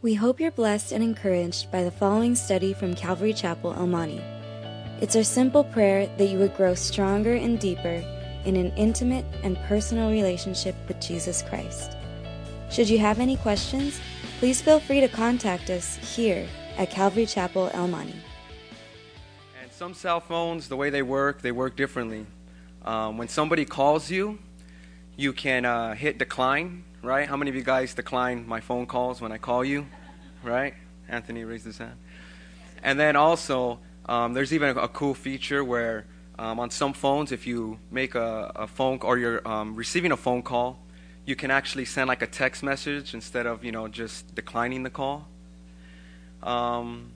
We hope you're blessed and encouraged by the following study from Calvary Chapel, El Monte. It's our simple prayer that you would grow stronger and deeper in an intimate and personal relationship with Jesus Christ. Should you have any questions, please feel free to contact us here at Calvary Chapel, El Monte. And some cell phones, the way they work, they work differently. Um, when somebody calls you, you can uh, hit decline, right? How many of you guys decline my phone calls when I call you, right? Anthony raised his hand. And then also, um, there's even a, a, cool feature where um, on some phones, if you make a, a phone or you're um, receiving a phone call, you can actually send like a text message instead of you know just declining the call. Um,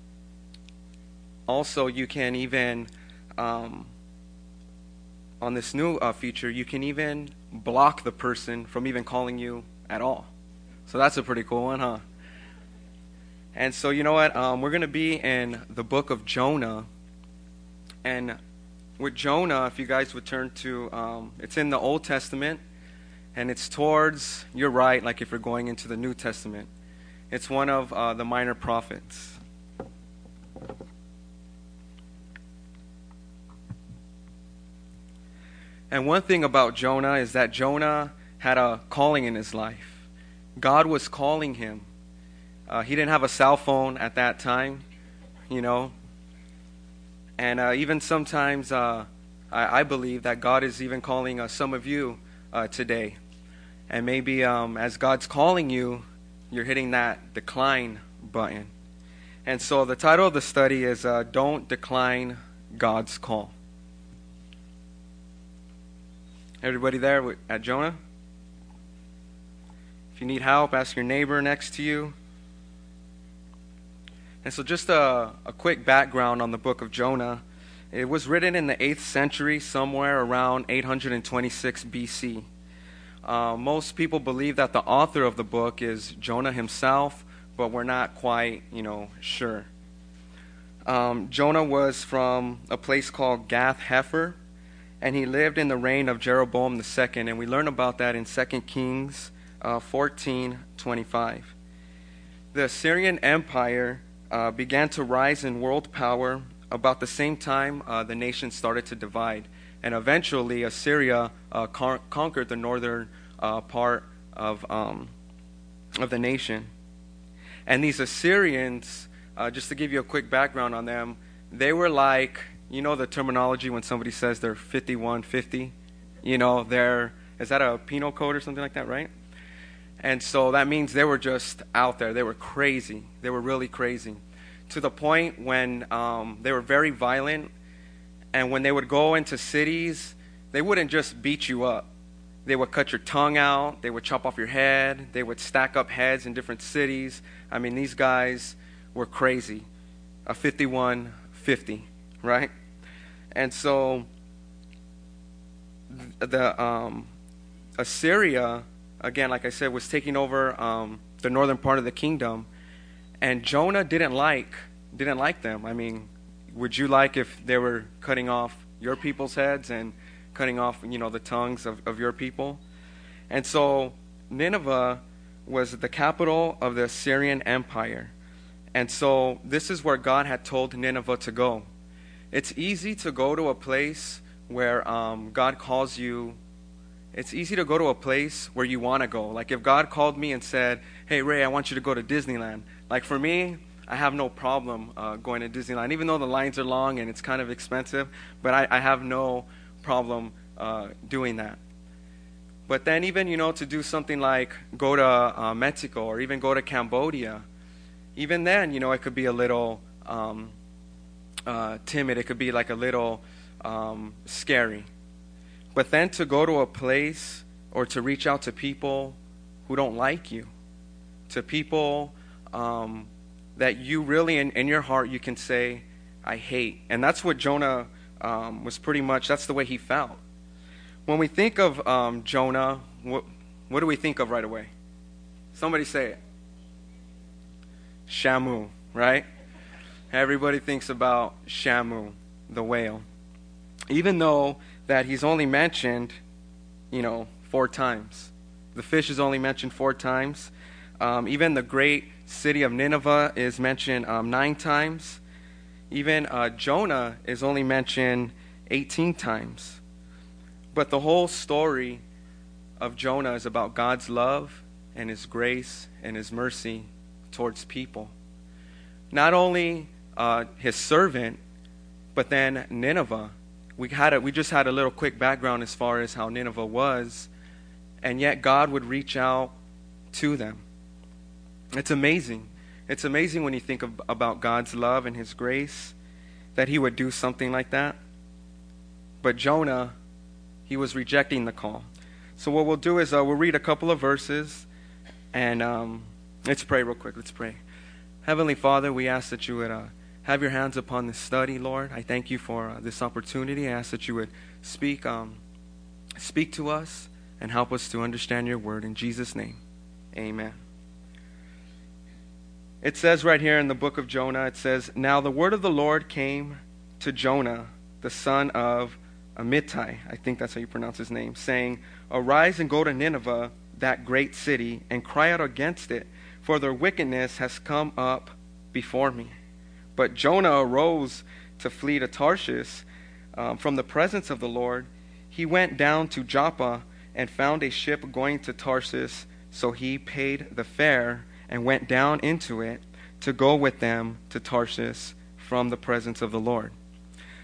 also, you can even um, on this new uh, feature, you can even block the person from even calling you at all. So that's a pretty cool one, huh? And so, you know what? Um, we're going to be in the book of Jonah. And with Jonah, if you guys would turn to, um, it's in the Old Testament, and it's towards your right, like if you're going into the New Testament. It's one of uh, the minor prophets. And one thing about Jonah is that Jonah had a calling in his life. God was calling him. Uh, he didn't have a cell phone at that time, you know. And uh, even sometimes uh, I, I, believe that God is even calling uh, some of you uh, today. And maybe um, as God's calling you, you're hitting that decline button. And so the title of the study is uh, Don't Decline God's Call. Everybody there at Jonah? If you need help, ask your neighbor next to you. And so, just a, a quick background on the book of Jonah. It was written in the 8th century, somewhere around 826 BC. Uh, most people believe that the author of the book is Jonah himself, but we're not quite, you know, sure. Um, Jonah was from a place called Gath Hepher and he lived in the reign of Jeroboam II, and we learn about that in 2 Kings uh, 14 25. The Assyrian Empire uh, began to rise in world power about the same time uh, the nation started to divide, and eventually Assyria uh, con- conquered the northern uh, part of, um, of the nation. And these Assyrians, uh, just to give you a quick background on them, they were like you know the terminology when somebody says they're 5150? You know, they're, is that a penal code or something like that, right? And so that means they were just out there. They were crazy. They were really crazy. To the point when um, they were very violent, and when they would go into cities, they wouldn't just beat you up. They would cut your tongue out. They would chop off your head. They would stack up heads in different cities. I mean, these guys were crazy. A 5150, right? And so the um, Assyria, again, like I said, was taking over um, the northern part of the kingdom, and Jonah didn't like didn't like them. I mean, would you like if they were cutting off your people's heads and cutting off, you know, the tongues of, of your people? And so Nineveh was the capital of the Assyrian Empire. And so this is where God had told Nineveh to go. It's easy to go to a place where um, God calls you. It's easy to go to a place where you want to go. Like if God called me and said, "Hey Ray, I want you to go to Disneyland." Like for me, I have no problem uh, going to Disneyland, even though the lines are long and it's kind of expensive. But I, I have no problem uh, doing that. But then, even you know, to do something like go to uh, Mexico or even go to Cambodia, even then, you know, it could be a little um, uh, timid, it could be like a little um, scary. But then to go to a place or to reach out to people who don't like you, to people um, that you really, in, in your heart, you can say, I hate. And that's what Jonah um, was pretty much, that's the way he felt. When we think of um, Jonah, what, what do we think of right away? Somebody say it. Shamu, right? everybody thinks about Shamu, the whale. Even though that he's only mentioned, you know, four times. The fish is only mentioned four times. Um, even the great city of Nineveh is mentioned um, nine times. Even uh, Jonah is only mentioned 18 times. But the whole story of Jonah is about God's love and his grace and his mercy towards people. Not only uh, his servant, but then Nineveh. We, had a, we just had a little quick background as far as how Nineveh was, and yet God would reach out to them. It's amazing. It's amazing when you think of, about God's love and his grace that he would do something like that. But Jonah, he was rejecting the call. So what we'll do is uh, we'll read a couple of verses, and um, let's pray real quick. Let's pray. Heavenly Father, we ask that you would uh, have your hands upon this study, Lord. I thank you for uh, this opportunity. I ask that you would speak, um, speak to us and help us to understand your word. In Jesus' name, amen. It says right here in the book of Jonah, it says, Now the word of the Lord came to Jonah, the son of Amittai, I think that's how you pronounce his name, saying, Arise and go to Nineveh, that great city, and cry out against it, for their wickedness has come up before me. But Jonah arose to flee to Tarshish um, from the presence of the Lord. He went down to Joppa and found a ship going to Tarshish, so he paid the fare and went down into it to go with them to Tarshish from the presence of the Lord.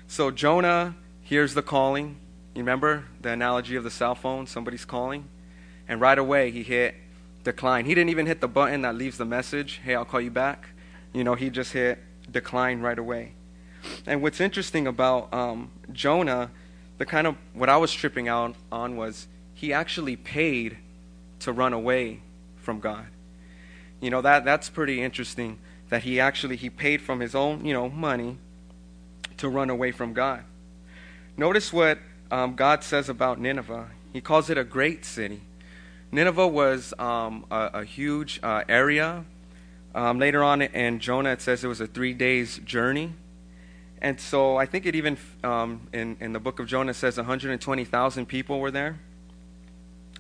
So Jonah hears the calling. You remember the analogy of the cell phone? Somebody's calling. And right away he hit decline. He didn't even hit the button that leaves the message, hey, I'll call you back. You know, he just hit decline right away. And what's interesting about um, Jonah, the kind of what I was tripping out on was he actually paid to run away from God. You know that that's pretty interesting that he actually he paid from his own you know money to run away from God. Notice what um, God says about Nineveh. He calls it a great city. Nineveh was um, a, a, huge uh, area. Um, later on in Jonah, it says it was a three days journey. And so I think it even, um, in, in the book of Jonah, says 120,000 people were there.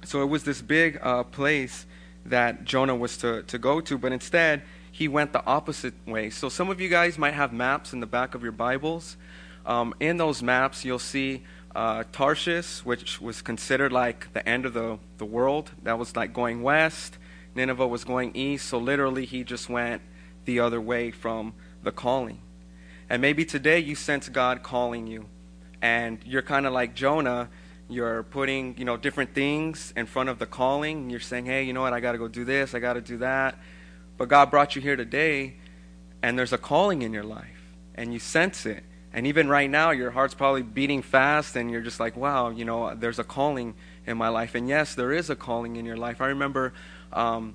So it was this big uh, place that Jonah was to, to go to, but instead, he went the opposite way. So some of you guys might have maps in the back of your Bibles. Um, in those maps, you'll see uh, Tarshish, which was considered like the end of the, the world. That was like going west. Nineveh was going east. So literally, he just went the other way from the calling. And maybe today you sense God calling you. And you're kind of like Jonah. You're putting, you know, different things in front of the calling. You're saying, hey, you know what? I got to go do this. I got to do that. But God brought you here today, and there's a calling in your life, and you sense it and even right now, your heart's probably beating fast, and you're just like, wow, you know, there's a calling in my life. And yes, there is a calling in your life. I remember, um,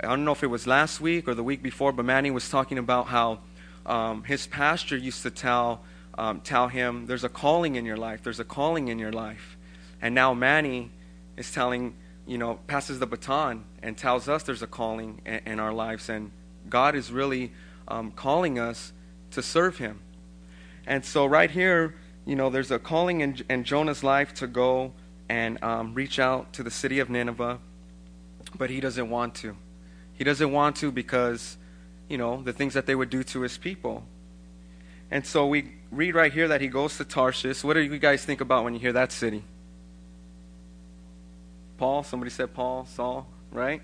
I don't know if it was last week or the week before, but Manny was talking about how um, his pastor used to tell, um, tell him, there's a calling in your life, there's a calling in your life. And now Manny is telling, you know, passes the baton and tells us there's a calling in, in our lives. And God is really um, calling us to serve him. And so, right here, you know, there's a calling in, in Jonah's life to go and um, reach out to the city of Nineveh, but he doesn't want to. He doesn't want to because, you know, the things that they would do to his people. And so we read right here that he goes to Tarshish. What do you guys think about when you hear that city? Paul? Somebody said Paul, Saul, right?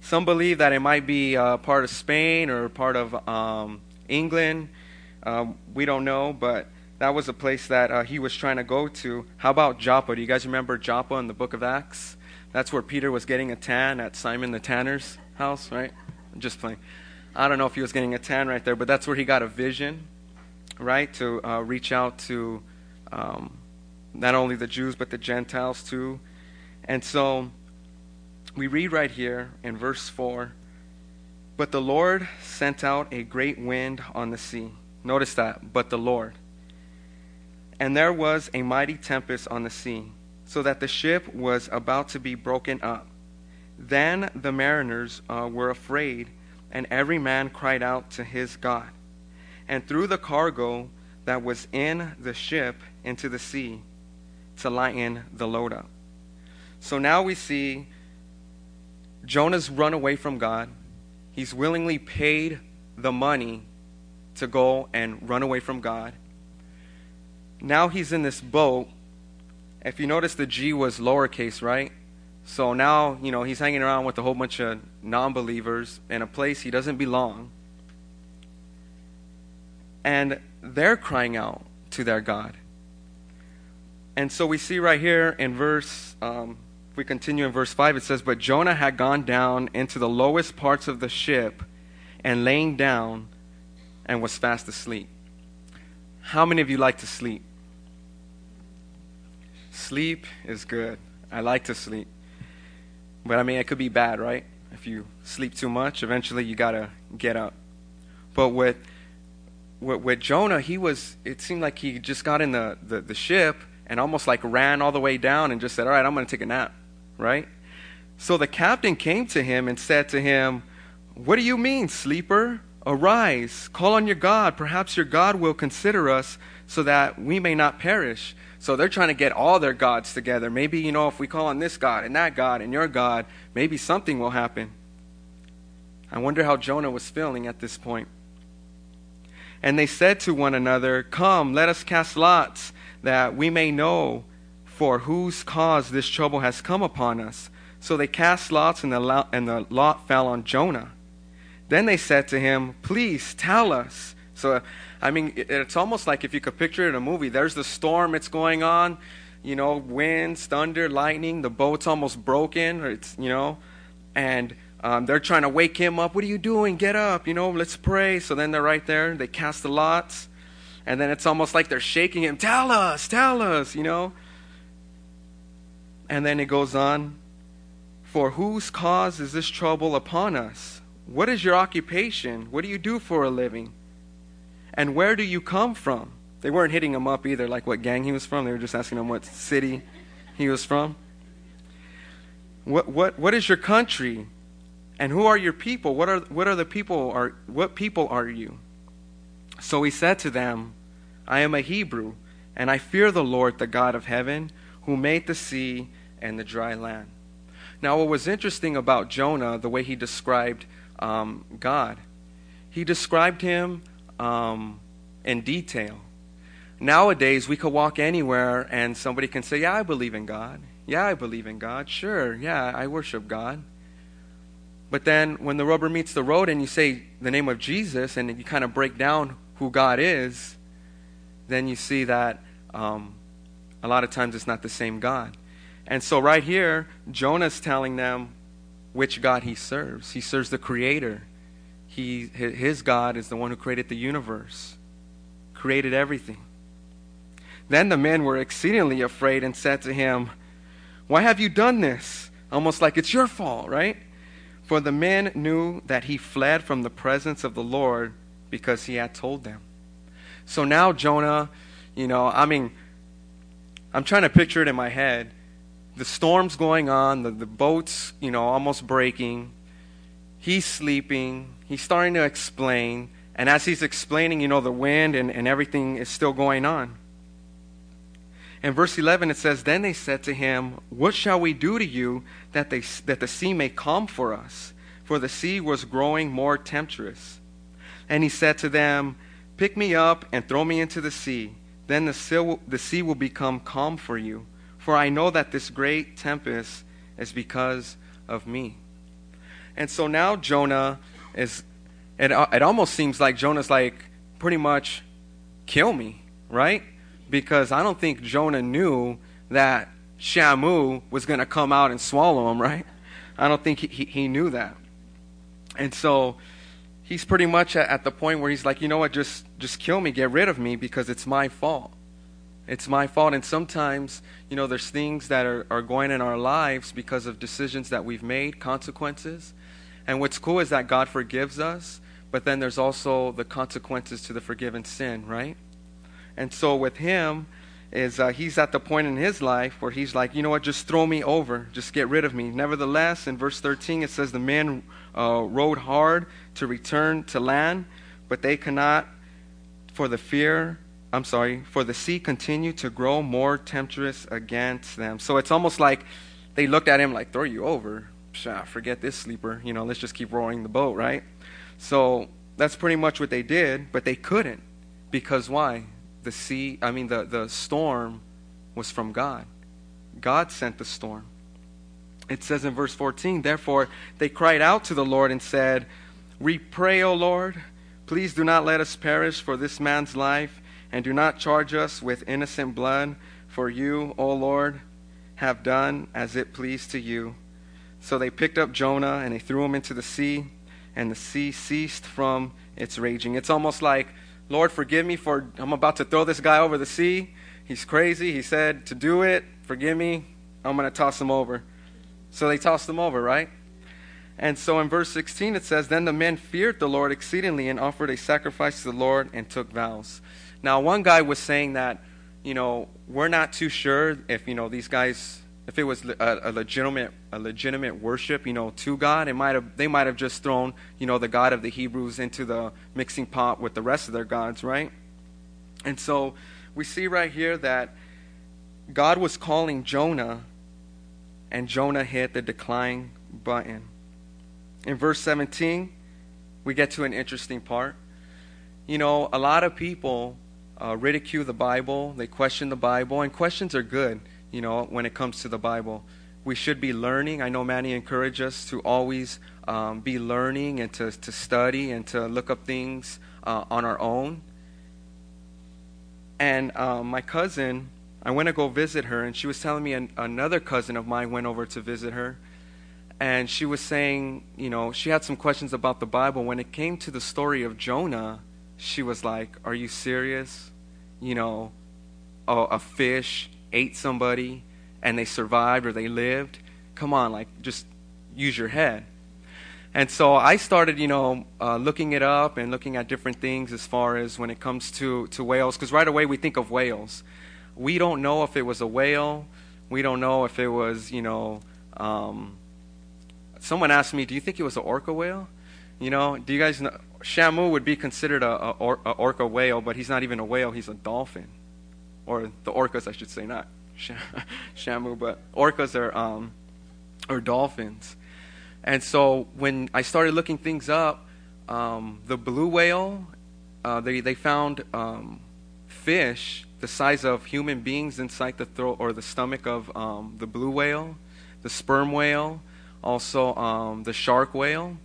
Some believe that it might be uh, part of Spain or part of um, England. Um, we don't know, but that was a place that uh, he was trying to go to. How about Joppa? Do you guys remember Joppa in the book of Acts? That's where Peter was getting a tan at Simon the Tanner's house, right? I'm just playing. I don't know if he was getting a tan right there, but that's where he got a vision, right? To uh, reach out to um, not only the Jews, but the Gentiles too. And so we read right here in verse 4 But the Lord sent out a great wind on the sea Notice that, but the Lord. And there was a mighty tempest on the sea, so that the ship was about to be broken up. Then the mariners uh, were afraid, and every man cried out to his God, and threw the cargo that was in the ship into the sea to lighten the load up. So now we see Jonah's run away from God. He's willingly paid the money to go and run away from God. Now he's in this boat. If you notice, the G was lowercase, right? So now, you know, he's hanging around with a whole bunch of non believers in a place he doesn't belong. And they're crying out to their God. And so we see right here in verse, um, if we continue in verse 5, it says, But Jonah had gone down into the lowest parts of the ship and laying down and was fast asleep. How many of you like to sleep? Sleep is good. I like to sleep. But I mean, it could be bad, right? If you sleep too much, eventually you got to get up. But with, with, with, Jonah, he was, it seemed like he just got in the, the, the ship and almost like ran all the way down and just said, All right, I'm going to take a nap, right? So the captain came to him and said to him, What do you mean, sleeper? Arise, call on your God. Perhaps your God will consider us so that we may not perish. So they're trying to get all their gods together. Maybe, you know, if we call on this God and that God and your God, maybe something will happen. I wonder how Jonah was feeling at this point. And they said to one another, Come, let us cast lots, that we may know for whose cause this trouble has come upon us. So they cast lots, and the lot, and the lot fell on Jonah. Then they said to him, Please tell us. So I mean, it's almost like if you could picture it in a movie. There's the storm, it's going on, you know, winds, thunder, lightning. The boat's almost broken, or it's, you know, and um, they're trying to wake him up. What are you doing? Get up, you know, let's pray. So then they're right there. They cast the lots, and then it's almost like they're shaking him. Tell us, tell us, you know. And then it goes on. For whose cause is this trouble upon us? What is your occupation? What do you do for a living? And where do you come from? They weren't hitting him up either, like what gang he was from. They were just asking him what city he was from. What, what, what is your country? And who are your people? What are, what are the people? Are, what people are you? So he said to them, I am a Hebrew, and I fear the Lord, the God of heaven, who made the sea and the dry land. Now, what was interesting about Jonah, the way he described um, God, he described him um, in detail. Nowadays, we could walk anywhere and somebody can say, Yeah, I believe in God. Yeah, I believe in God. Sure, yeah, I worship God. But then when the rubber meets the road and you say the name of Jesus and you kind of break down who God is, then you see that um, a lot of times it's not the same God. And so, right here, Jonah's telling them which God he serves. He serves the Creator, he, his God is the one who created the universe, created everything. Then the men were exceedingly afraid and said to him, Why have you done this? Almost like it's your fault, right? For the men knew that he fled from the presence of the Lord because he had told them. So now Jonah, you know, I mean, I'm trying to picture it in my head. The storm's going on, the, the boat's, you know, almost breaking. He's sleeping. He's starting to explain. And as he's explaining, you know, the wind and, and everything is still going on. In verse 11, it says, Then they said to him, What shall we do to you that, they, that the sea may calm for us? For the sea was growing more tempestuous. And he said to them, Pick me up and throw me into the sea. Then the sea, will, the sea will become calm for you. For I know that this great tempest is because of me. And so now Jonah is, it, uh, it almost seems like Jonah's like, pretty much, kill me, right? Because I don't think Jonah knew that Shamu was going to come out and swallow him, right? I don't think he, he, he knew that. And so he's pretty much at, at the point where he's like, you know what, just, just kill me, get rid of me, because it's my fault. It's my fault. And sometimes, you know, there's things that are, are going in our lives because of decisions that we've made, consequences. And what's cool is that God forgives us, but then there's also the consequences to the forgiven sin, right? And so with him, is uh, he's at the point in his life where he's like, you know what, just throw me over, just get rid of me. Nevertheless, in verse 13, it says the men uh, rowed hard to return to land, but they cannot, for the fear, I'm sorry, for the sea continued to grow more tempestuous against them. So it's almost like they looked at him like, throw you over. Forget this sleeper. You know, let's just keep rowing the boat, right? So that's pretty much what they did, but they couldn't because why? The sea, I mean, the, the storm was from God. God sent the storm. It says in verse 14, Therefore they cried out to the Lord and said, We pray, O Lord, please do not let us perish for this man's life, and do not charge us with innocent blood, for you, O Lord, have done as it pleased to you. So they picked up Jonah and they threw him into the sea, and the sea ceased from its raging. It's almost like, Lord, forgive me for I'm about to throw this guy over the sea. He's crazy. He said to do it. Forgive me. I'm going to toss him over. So they tossed him over, right? And so in verse 16 it says, Then the men feared the Lord exceedingly and offered a sacrifice to the Lord and took vows. Now, one guy was saying that, you know, we're not too sure if, you know, these guys, if it was a, a legitimate, a legitimate worship, you know, to God, it might have, they might have just thrown, you know, the God of the Hebrews into the mixing pot with the rest of their gods, right? And so we see right here that God was calling Jonah, and Jonah hit the decline button. In verse 17, we get to an interesting part. You know, a lot of people uh, ridicule the Bible, they question the Bible, and questions are good, you know, when it comes to the Bible. We should be learning. I know Manny encouraged us to always um, be learning and to, to study and to look up things uh, on our own. And uh, my cousin, I went to go visit her, and she was telling me an, another cousin of mine went over to visit her. And she was saying, you know, she had some questions about the Bible. When it came to the story of Jonah, she was like, Are you serious? You know, a, a fish ate somebody and they survived or they lived. Come on, like, just use your head. And so I started, you know, uh, looking it up and looking at different things as far as when it comes to, to whales, because right away we think of whales. We don't know if it was a whale. We don't know if it was, you know, um, someone asked me, do you think it was an orca whale? You know, do you guys know? Shamu would be considered a, a, or, a orca whale, but he's not even a whale, he's a dolphin. Or the orcas, I should say, not Shamu, but orcas are, um, dolphins. And so when I started looking things up, um, the blue whale, uh, they, they found um, fish the size of human beings inside the throat or the stomach of um, the blue whale, the sperm whale, also um, the shark whale.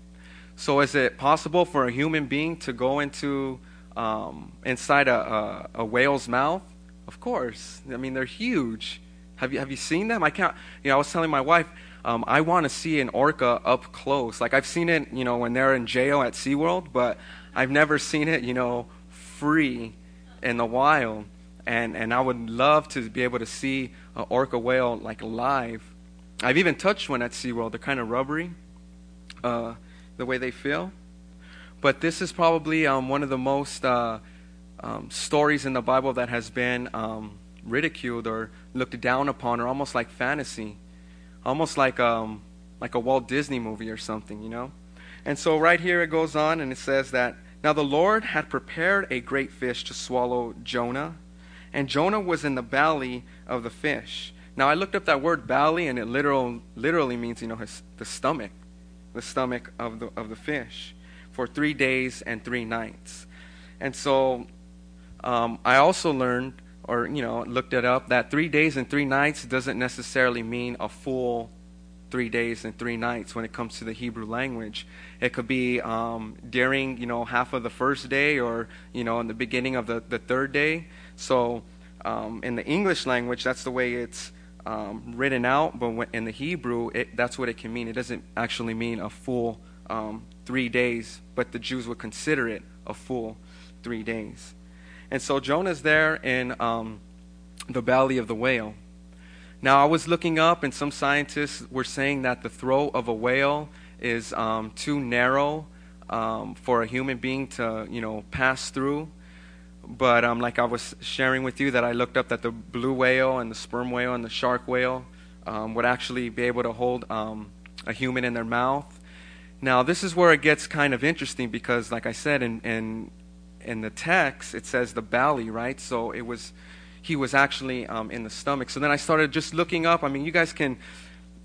So is it possible for a human being to go into um, inside a, a, a whale's mouth? Of course. I mean, they're huge. Have you, have you seen them? I can't, you know, I was telling my wife, um, I want to see an orca up close. Like I've seen it, you know, when they're in jail at SeaWorld, but I've never seen it, you know, free in the wild. And and I would love to be able to see an orca whale like live. I've even touched one at SeaWorld. They're kind of rubbery, uh, the way they feel. But this is probably um, one of the most uh, um, stories in the Bible that has been um, ridiculed or looked down upon, or almost like fantasy almost like um like a Walt Disney movie or something, you know. And so right here it goes on and it says that now the Lord had prepared a great fish to swallow Jonah, and Jonah was in the belly of the fish. Now I looked up that word belly and it literal, literally means you know his, the stomach, the stomach of the of the fish, for three days and three nights. And so um, I also learned or you know looked it up that three days and three nights doesn't necessarily mean a full three days and three nights when it comes to the Hebrew language. It could be um, during you know half of the first day or you know in the beginning of the, the third day. So um, in the English language, that's the way it's um, written out. But in the Hebrew, it, that's what it can mean. It doesn't actually mean a full um, three days, but the Jews would consider it a full three days. And so Jonah's there in um, the belly of the whale. Now, I was looking up, and some scientists were saying that the throat of a whale is um, too narrow um, for a human being to, you know, pass through. But um, like I was sharing with you, that I looked up that the blue whale and the sperm whale and the shark whale um, would actually be able to hold um, a human in their mouth. Now, this is where it gets kind of interesting because, like I said, in, in in the text it says the belly, right? So it was he was actually um, in the stomach. So then I started just looking up. I mean, you guys can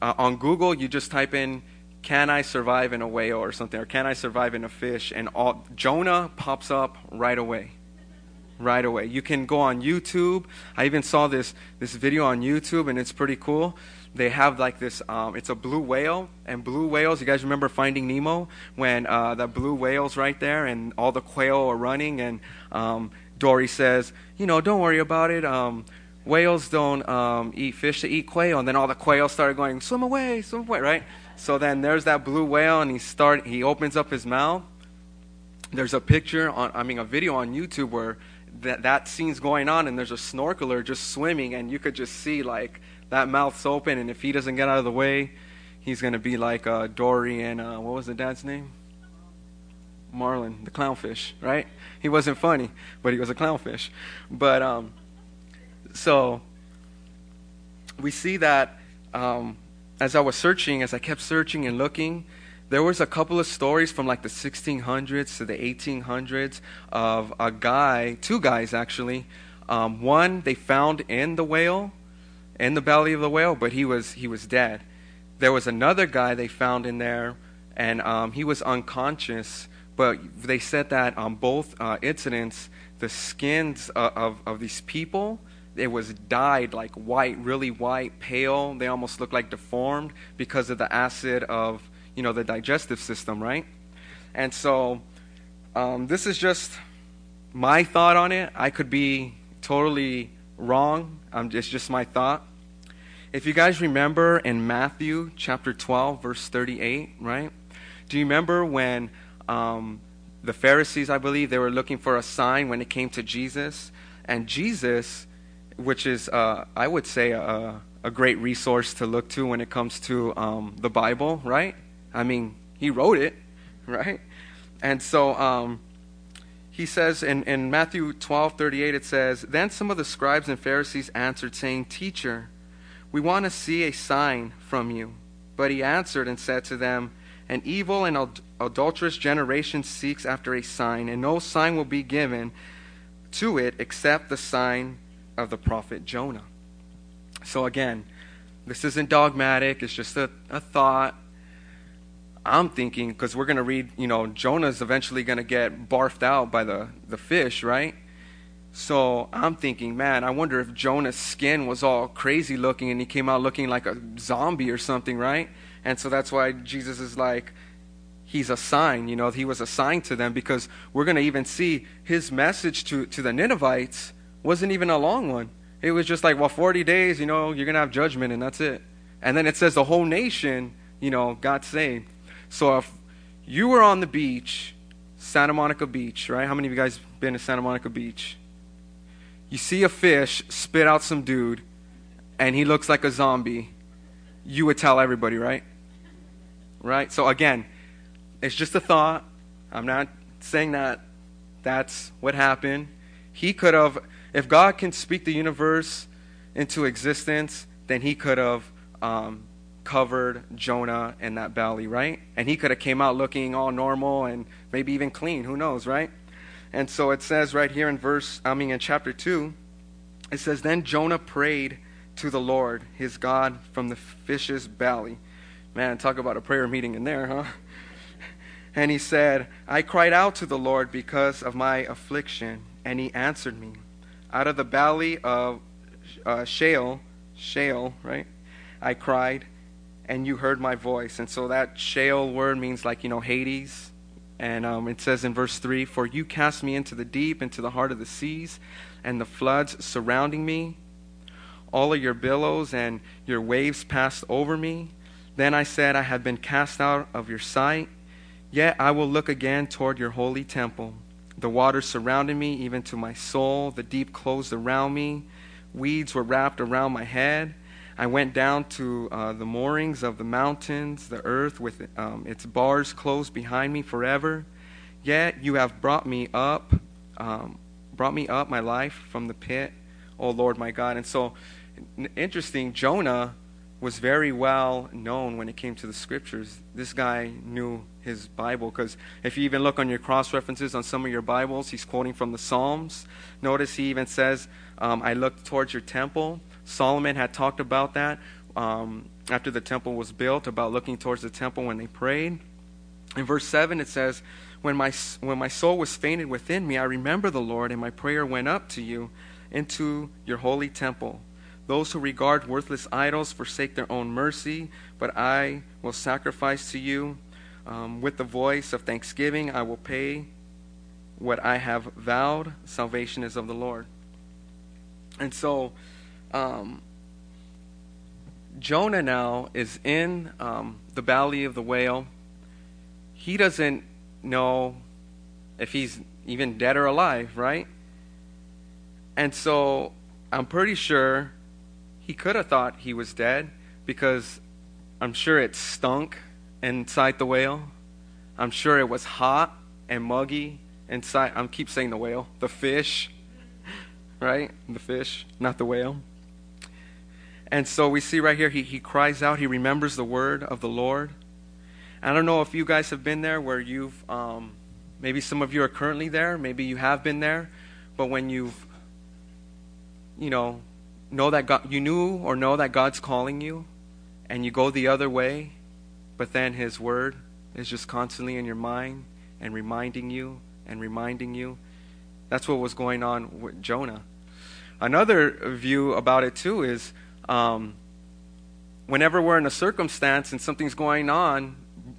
uh, on Google you just type in can I survive in a whale or something, or can I survive in a fish? And all, Jonah pops up right away. Right away. You can go on YouTube. I even saw this, this video on YouTube, and it's pretty cool. They have like this, um, it's a blue whale, and blue whales, you guys remember Finding Nemo? When uh, the blue whale's right there, and all the krill are running, and um, Dory says, You know, don't worry about it. Um, whales don't um, eat fish, they eat krill. And then all the krill started going, Swim away, swim away, right? So then there's that blue whale, and he start he opens up his mouth. There's a picture on, I mean, a video on YouTube where that that scene's going on, and there's a snorkeler just swimming, and you could just see like that mouth's open, and if he doesn't get out of the way, he's gonna be like uh, Dory and uh, what was the dad's name? Marlin, the clownfish, right? He wasn't funny, but he was a clownfish. But um, so we see that um, as I was searching, as I kept searching and looking, there was a couple of stories from like the 1600s to the 1800s of a guy, two guys actually. Um, one they found in the whale, in the belly of the whale, but he was he was dead. There was another guy they found in there, and um, he was unconscious. But they said that on both uh, incidents, the skins uh, of of these people it was dyed like white, really white, pale. They almost looked like deformed because of the acid of, you know, the digestive system, right? And so um, this is just my thought on it. I could be totally wrong. Um, it's just my thought. If you guys remember in Matthew chapter 12, verse 38, right? Do you remember when um, the Pharisees, I believe, they were looking for a sign when it came to Jesus? And Jesus which is, uh, I would say, a, a, great resource to look to when it comes to um, the Bible, right? I mean, he wrote it, right? And so um, he says in, in Matthew 12 38, it says, Then some of the scribes and Pharisees answered, saying, Teacher, we want to see a sign from you. But he answered and said to them, An evil and adulterous generation seeks after a sign, and no sign will be given to it except the sign of the prophet Jonah. So, again, this isn't dogmatic, it's just a, a thought. I'm thinking, because we're going to read, you know, Jonah's eventually going to get barfed out by the, the fish, right? So I'm thinking, man, I wonder if Jonah's skin was all crazy looking and he came out looking like a zombie or something, right? And so that's why Jesus is like, he's a sign, you know, he was a sign to them because we're going to even see his message to, to the Ninevites wasn't even a long one. It was just like, well, 40 days, you know, you're going to have judgment, and that's it. And then it says the whole nation, you know, got saved. So if you were on the beach, Santa Monica Beach, right? How many of you guys been to Santa Monica Beach? You see a fish spit out some dude, and he looks like a zombie. You would tell everybody, right? Right? So again, it's just a thought. I'm not saying that that's what happened. He could have if God can speak the universe into existence, then he could have um, covered Jonah in that belly, right? And he could have came out looking all normal and maybe even clean. Who knows, right? And so it says right here in verse, I mean in chapter 2, it says, Then Jonah prayed to the Lord, his God, from the fish's belly. Man, talk about a prayer meeting in there, huh? And he said, I cried out to the Lord because of my affliction, and he answered me out of the valley of uh, Sheol, Sheol, right? I cried, and you heard my voice. And so that Sheol word means like, you know, Hades. And um, it says in verse 3 For you cast me into the deep, into the heart of the seas, and the floods surrounding me. All of your billows and your waves passed over me. Then I said, I have been cast out of your sight. Yet I will look again toward your holy temple. The waters surrounded me, even to my soul. The deep closed around me. Weeds were wrapped around my head. I went down to uh, the moorings of the mountains, the earth with um, its bars closed behind me forever. Yet you have brought me up, um, brought me up, my life, from the pit, O Lord my God. And so, interesting, Jonah was very well known when it came to the scriptures. This guy knew his Bible because if you even look on your cross references on some of your Bibles, he's quoting from the Psalms. Notice he even says, um, I looked towards your temple. Solomon had talked about that. Um, after the temple was built, about looking towards the temple when they prayed. In verse 7, it says, when my, when my soul was fainted within me, I remember the Lord, and my prayer went up to you into your holy temple. Those who regard worthless idols forsake their own mercy, but I will sacrifice to you. Um, with the voice of thanksgiving, I will pay what I have vowed. Salvation is of the Lord. And so, um, Jonah now is in um, the belly of the whale. He doesn't know if he's even dead or alive, right? And so I'm pretty sure he could have thought he was dead because I'm sure it stunk inside the whale. I'm sure it was hot and muggy inside. I keep saying the whale, the fish, right? The fish, not the whale. And so we see right here, he, he cries out, he remembers the word of the Lord. I don't know if you guys have been there where you've, um, maybe some of you are currently there, maybe you have been there, but when you've, you know, know that God, you knew or know that God's calling you, and you go the other way, but then His Word is just constantly in your mind and reminding you and reminding you. That's what was going on with Jonah. Another view about it, too, is um, whenever we're in a circumstance and something's going on,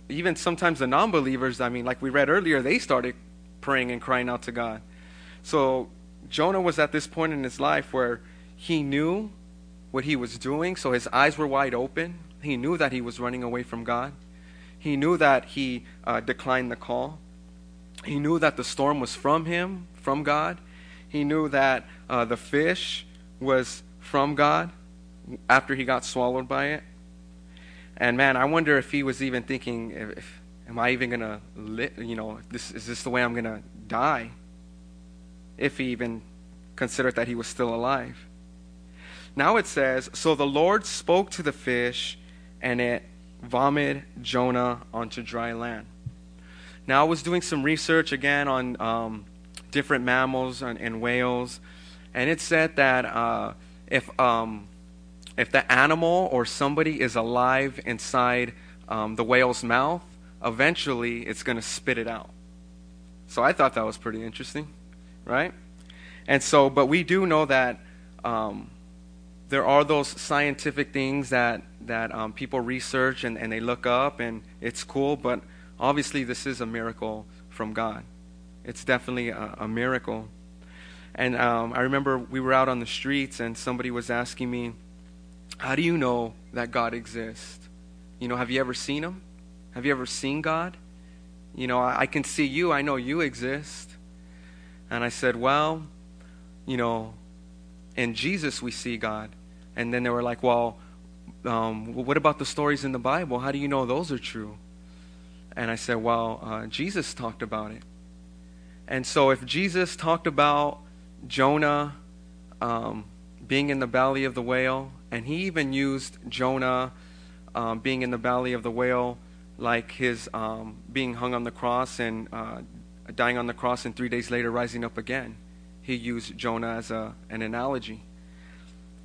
even sometimes the non believers, I mean, like we read earlier, they started praying and crying out to God. So Jonah was at this point in his life where he knew what he was doing, so his eyes were wide open. He knew that he was running away from God. He knew that he uh, declined the call. He knew that the storm was from him, from God. He knew that uh, the fish was from God after he got swallowed by it. And man, I wonder if he was even thinking, if, am I even gonna, li- you know, this is this the way I'm gonna die? If he even considered that he was still alive. Now it says, So the Lord spoke to the fish, and it vomited Jonah onto dry land. Now I was doing some research again on um, different mammals and, and, whales, and it said that uh, if um, if the animal or somebody is alive inside um, the whale's mouth, eventually it's going to spit it out. So I thought that was pretty interesting, right? And so, but we do know that um, there are those scientific things that that um, people research and, and they look up, and it's cool. But obviously, this is a miracle from God. It's definitely a, a miracle. And um, I remember we were out on the streets, and somebody was asking me, "How do you know that God exists? You know, have you ever seen Him? Have you ever seen God? You know, I, I can see you. I know you exist." And I said, "Well, you know." in Jesus we see God. And then they were like, well, um, what about the stories in the Bible? How do you know those are true? And I said, well, uh, Jesus talked about it. And so if Jesus talked about Jonah um, being in the belly of the whale, and he even used Jonah um, being in the belly of the whale like his um, being hung on the cross and uh, dying on the cross and three days later rising up again. He used Jonah as a, an analogy.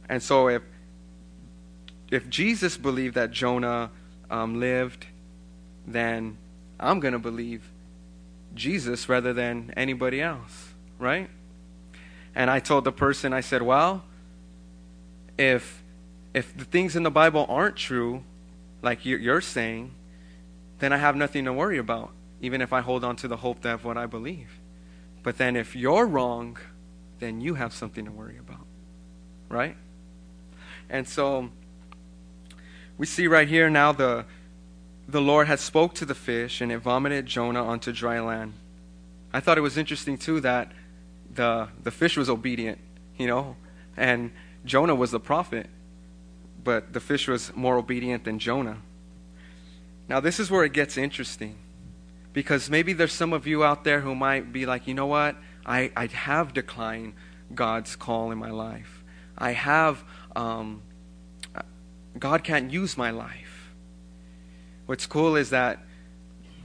And so if if Jesus believed that Jonah um, lived, then I'm going to believe Jesus rather than anybody else, right? And I told the person, I said, well, if if the things in the Bible aren't true, like you're saying, then I have nothing to worry about, even if I hold on to the hope that of what I believe. But then if you're wrong, then you have something to worry about, right? And so we see right here now the the Lord had spoke to the fish and it vomited Jonah onto dry land. I thought it was interesting too that the the fish was obedient, you know, and Jonah was the prophet, but the fish was more obedient than Jonah. Now this is where it gets interesting. Because maybe there's some of you out there who might be like, you know what? I, I have declined God's call in my life. I have um, God can't use my life. What's cool is that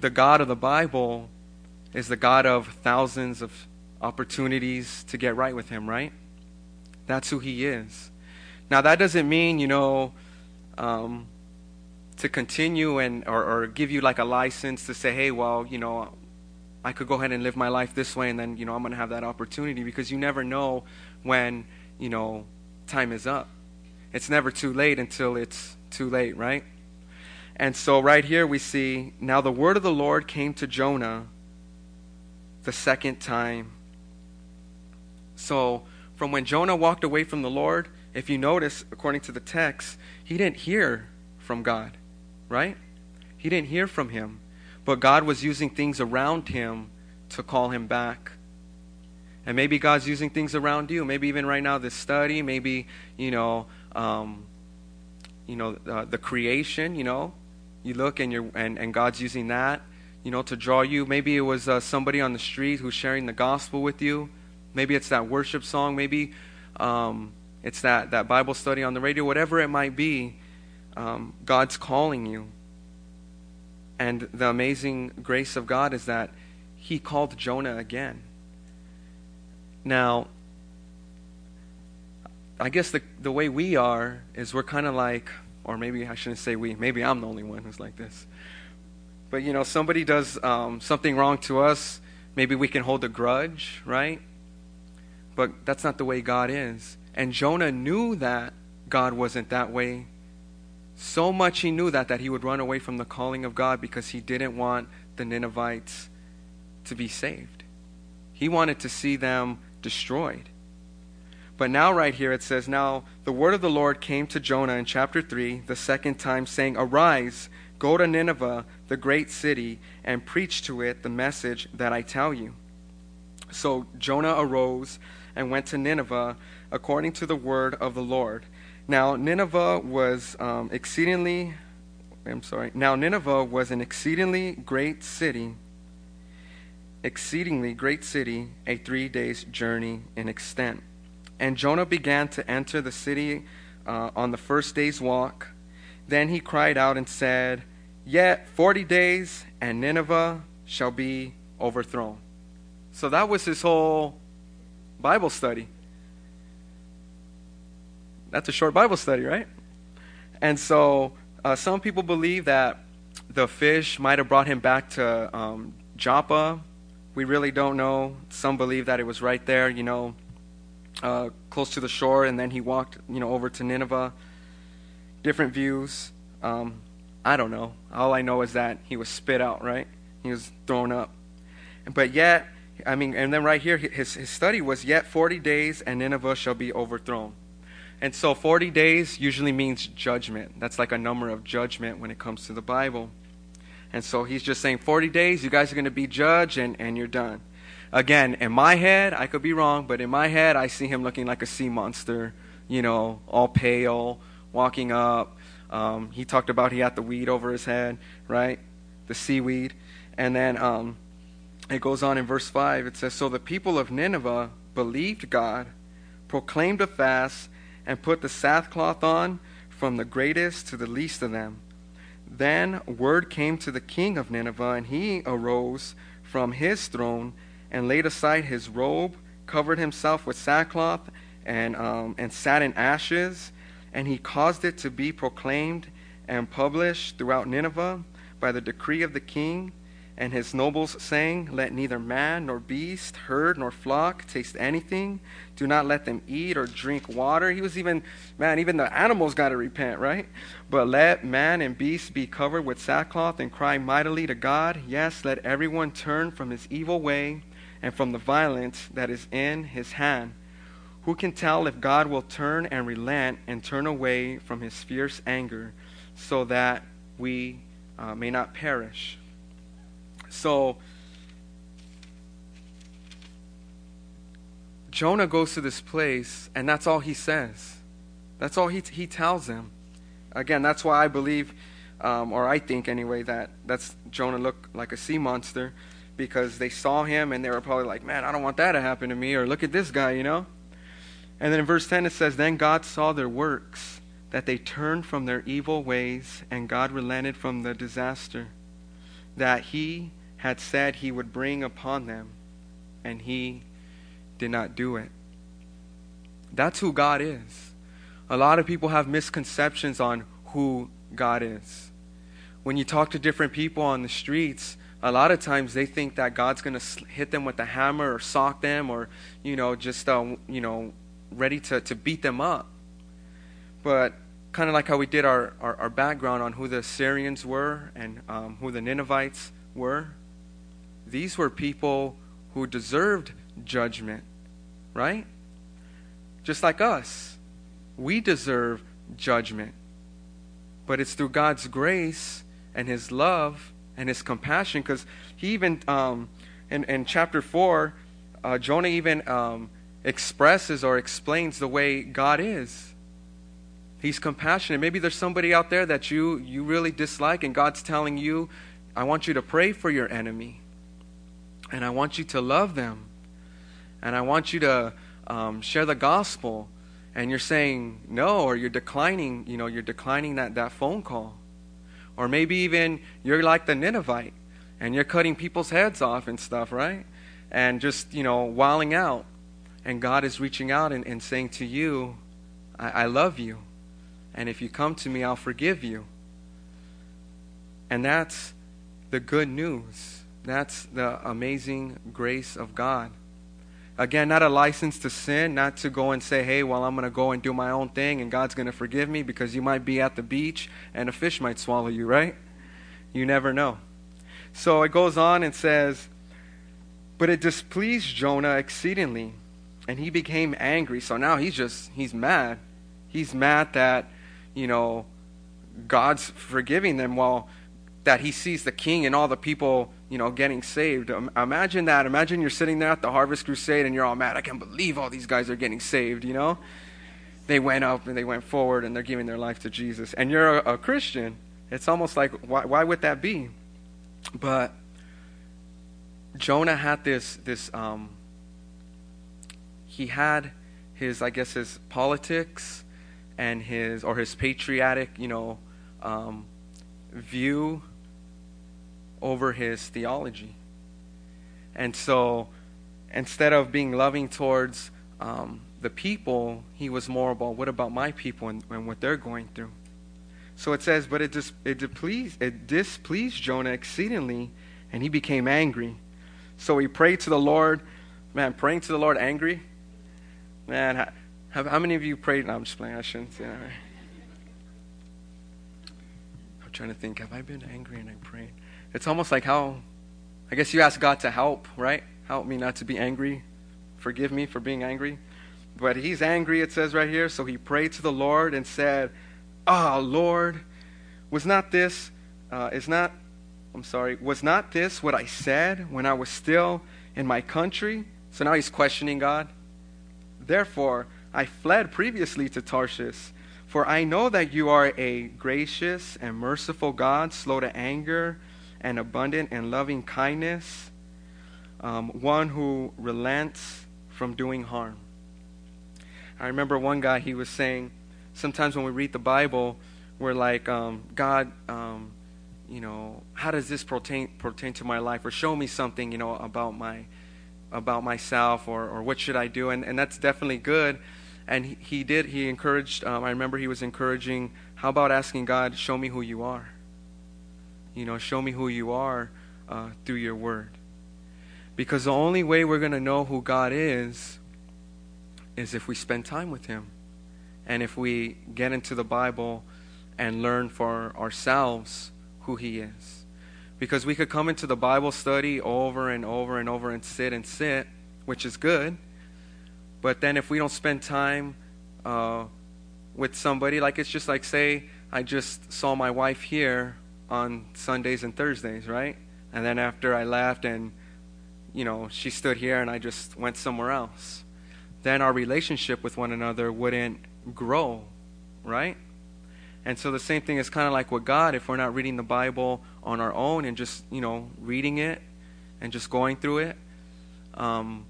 the God of the Bible is the God of thousands of opportunities to get right with Him, right? That's who He is. Now, that doesn't mean, you know, um, to continue and or, or give you like a license to say, hey, well, you know, I could go ahead and live my life this way, and then you know I'm going to have that opportunity because you never know when you know time is up. It's never too late until it's too late, right? And so right here we see now the word of the Lord came to Jonah the second time. So from when Jonah walked away from the Lord, if you notice, according to the text, he didn't hear from God, right? He didn't hear from him. But God was using things around him to call him back. And maybe God's using things around you. Maybe even right now, this study. Maybe you know, um, you know, uh, the creation. You know, you look and you're and, and God's using that, you know, to draw you. Maybe it was uh, somebody on the street who's sharing the gospel with you. Maybe it's that worship song. Maybe um, it's that that Bible study on the radio. Whatever it might be, um, God's calling you. And the amazing grace of God is that He called Jonah again. Now, I guess the, the way we are is we're kind of like, or maybe I shouldn't say we, maybe I'm the only one who's like this. But, you know, somebody does um, something wrong to us, maybe we can hold a grudge, right? But that's not the way God is. And Jonah knew that God wasn't that way. So much he knew that that he would run away from the calling of God because he didn't want the Ninevites to be saved. He wanted to see them destroyed. But now, right here, it says, Now the word of the Lord came to Jonah in chapter 3, the second time, saying, Arise, go to Nineveh, the great city, and preach to it the message that I tell you. So Jonah arose and went to Nineveh according to the word of the Lord. Now, Nineveh was um, exceedingly, I'm sorry, now Nineveh was an exceedingly great city exceedingly great city, a three days' journey in extent. And Jonah began to enter the city uh, on the first day's walk. Then he cried out and said, Yet forty days, and Nineveh shall be overthrown. So that was his whole Bible study. That's a short Bible study, right? And so uh, some people believe that the fish might have brought him back to um, Joppa we really don't know. Some believe that it was right there, you know, uh, close to the shore, and then he walked, you know, over to Nineveh. Different views. Um, I don't know. All I know is that he was spit out, right? He was thrown up. But yet, I mean, and then right here, his, his study was, Yet 40 days and Nineveh shall be overthrown. And so 40 days usually means judgment. That's like a number of judgment when it comes to the Bible. And so he's just saying 40 days, you guys are going to be judged, and, and you're done. Again, in my head, I could be wrong, but in my head, I see him looking like a sea monster, you know, all pale, walking up. Um, he talked about he had the weed over his head, right? The seaweed. And then um, it goes on in verse 5. It says, So the people of Nineveh believed God, proclaimed a fast, and put the sackcloth on from the greatest to the least of them. Then word came to the king of Nineveh, and he arose from his throne and laid aside his robe, covered himself with sackcloth, and, um, and sat in ashes. And he caused it to be proclaimed and published throughout Nineveh by the decree of the king and his nobles, saying, Let neither man nor beast, herd nor flock taste anything. Do not let them eat or drink water. He was even, man, even the animals got to repent, right? But let man and beast be covered with sackcloth and cry mightily to God. Yes, let everyone turn from his evil way and from the violence that is in his hand. Who can tell if God will turn and relent and turn away from his fierce anger so that we uh, may not perish? So Jonah goes to this place, and that's all he says. That's all he, he tells them. Again, that's why I believe, um, or I think anyway, that that's Jonah looked like a sea monster because they saw him and they were probably like, man, I don't want that to happen to me, or look at this guy, you know? And then in verse 10 it says, Then God saw their works, that they turned from their evil ways, and God relented from the disaster that he had said he would bring upon them, and he did not do it. That's who God is. A lot of people have misconceptions on who God is. when you talk to different people on the streets, a lot of times they think that God's going to hit them with a hammer or sock them or, you know, just, uh, you know, ready to, to beat them up. But kind of like how we did our, our, our, background on who the Assyrians were and um, who the Ninevites were, these were people who deserved judgment, right? Just like us. We deserve judgment. But it's through God's grace and His love and His compassion, because He even, um, in, in chapter 4, uh, Jonah even um, expresses or explains the way God is. He's compassionate. Maybe there's somebody out there that you, you really dislike, and God's telling you, I want you to pray for your enemy. And I want you to love them. And I want you to um, share the gospel. And you're saying no or you're declining you know you're declining that, that phone call. Or maybe even you're like the ninevite and you're cutting people's heads off and stuff right? And just you know wilding out. And god is reaching out and, and saying to you I, I love you. And if you come to me i'll forgive you. And that's the good news that's the amazing grace of god Again, not a license to sin, not to go and say, hey, well, I'm going to go and do my own thing and God's going to forgive me because you might be at the beach and a fish might swallow you, right? You never know. So it goes on and says, But it displeased Jonah exceedingly, and he became angry. So now he's just, he's mad. He's mad that, you know, God's forgiving them while that he sees the king and all the people, you know, getting saved. Imagine that. Imagine you're sitting there at the Harvest Crusade and you're all mad. I can't believe all these guys are getting saved, you know? They went up and they went forward and they're giving their life to Jesus. And you're a, a Christian. It's almost like, why, why would that be? But Jonah had this, this, um, he had his, I guess, his politics and his, or his patriotic, you know, um, view over his theology. And so instead of being loving towards um, the people, he was more about what about my people and, and what they're going through. So it says, but it, dis- it, displeased, it displeased Jonah exceedingly, and he became angry. So he prayed to the Lord. Man, praying to the Lord angry? Man, how, how many of you prayed? No, I'm just playing. I shouldn't say that. I'm trying to think. Have I been angry and I prayed? It's almost like how, I guess you ask God to help, right? Help me not to be angry. Forgive me for being angry. But he's angry, it says right here. So he prayed to the Lord and said, Ah, oh, Lord, was not this, uh, is not, I'm sorry, was not this what I said when I was still in my country? So now he's questioning God. Therefore, I fled previously to Tarshish, for I know that you are a gracious and merciful God, slow to anger and abundant in loving kindness, um, one who relents from doing harm. I remember one guy, he was saying, sometimes when we read the Bible, we're like, um, God, um, you know, how does this pertain, pertain to my life? Or show me something, you know, about my about myself or, or what should I do? And, and that's definitely good. And he, he did, he encouraged, um, I remember he was encouraging, how about asking God, show me who you are? You know, show me who you are uh, through your word. Because the only way we're going to know who God is is if we spend time with Him. And if we get into the Bible and learn for ourselves who He is. Because we could come into the Bible study over and over and over and sit and sit, which is good. But then if we don't spend time uh, with somebody, like it's just like, say, I just saw my wife here on Sundays and Thursdays, right? And then after I left and, you know, she stood here and I just went somewhere else, then our relationship with one another wouldn't grow, right? And so the same thing is kind of like with God. If we're not reading the Bible on our own and just, you know, reading it and just going through it, um,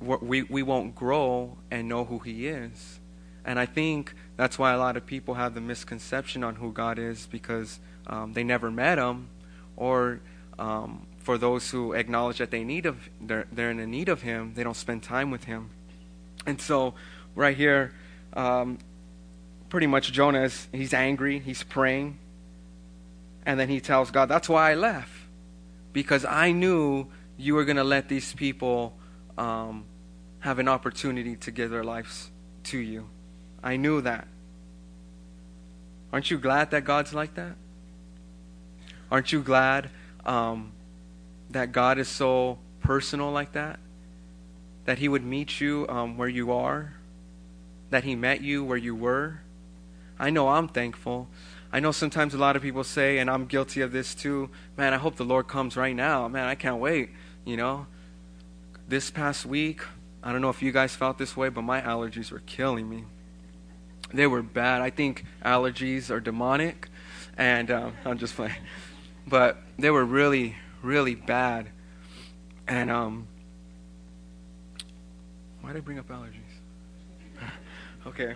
we, we won't grow and know who He is. And I think that's why a lot of people have the misconception on who God is because um, they never met him, or um, for those who acknowledge that they need of they're, they're in a need of him, they don't spend time with him. And so, right here, um, pretty much Jonah is he's angry, he's praying, And then he tells God, That's why I left. Because I knew you were going to let these people um, have an opportunity to give their lives to you. I knew that. Aren't you glad that God's like that? Aren't you glad um, that God is so personal like that? That He would meet you um, where you are? That He met you where you were? I know I'm thankful. I know sometimes a lot of people say, and I'm guilty of this too, man, I hope the Lord comes right now. Man, I can't wait. You know? This past week, I don't know if you guys felt this way, but my allergies were killing me. They were bad. I think allergies are demonic, and um, I'm just playing. But they were really, really bad. And um, why did I bring up allergies? okay.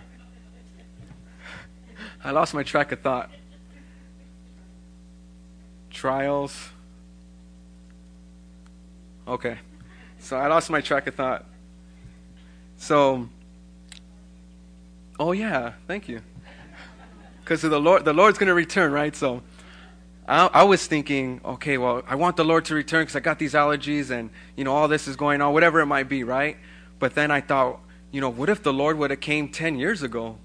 I lost my track of thought. Trials. Okay. So I lost my track of thought. So, oh yeah, thank you. Because the Lord, the Lord's going to return, right? So, I, I, was thinking, okay, well, I want the Lord to return because I got these allergies and you know all this is going on, whatever it might be, right? But then I thought, you know, what if the Lord would have came ten years ago?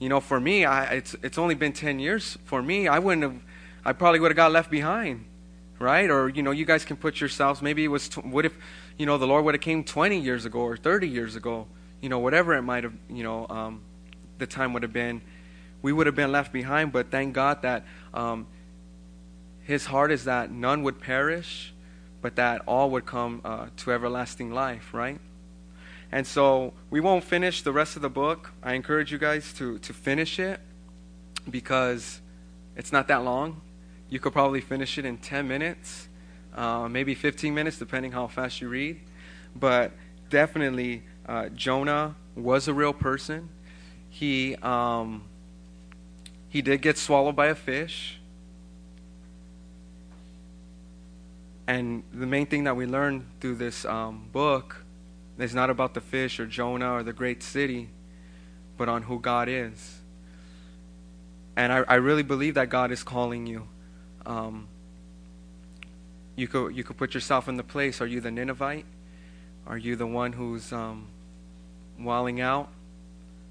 You know, for me, I, it's it's only been ten years. For me, I wouldn't have, I probably would have got left behind, right? Or you know, you guys can put yourselves. Maybe it was. What if, you know, the Lord would have came twenty years ago or thirty years ago? You know, whatever it might have. You know, um, the time would have been. We would have been left behind. But thank God that um, His heart is that none would perish, but that all would come uh, to everlasting life, right? And so we won't finish the rest of the book. I encourage you guys to, to finish it because it's not that long. You could probably finish it in 10 minutes, uh, maybe 15 minutes, depending how fast you read. But definitely, uh, Jonah was a real person. He, um, he did get swallowed by a fish. And the main thing that we learn through this um, book is not about the fish or Jonah or the great city, but on who God is. And I, I really believe that God is calling you. Um, you could you could put yourself in the place. Are you the Ninevite? Are you the one who's um, walling out?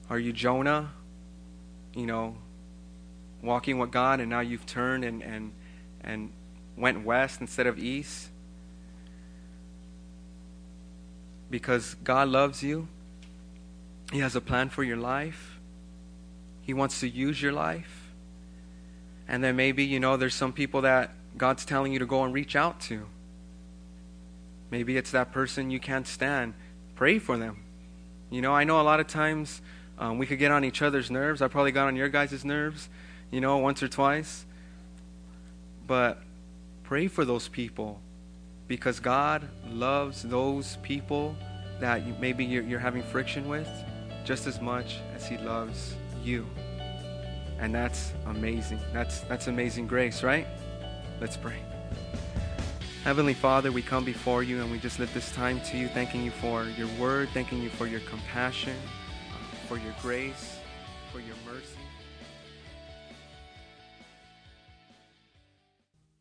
Are you Jonah? You know, walking with God, and now you've turned and and and went west instead of east. because God loves you. He has a plan for your life. He wants to use your life. And then maybe, you know, there's some people that God's telling you to go and reach out to. Maybe it's that person you can't stand. Pray for them. You know, I know a lot of times um, we could get on each other's nerves. I probably got on your guys' nerves, you know, once or twice. But pray for those people because God loves those people that maybe you're, you're having friction with just as much as He loves you. And that's amazing. That's, that's amazing grace, right? Let's pray. Heavenly Father, we come before you and we just lift this time to you, thanking you for your word, thanking you for your compassion, for your grace, for your mercy.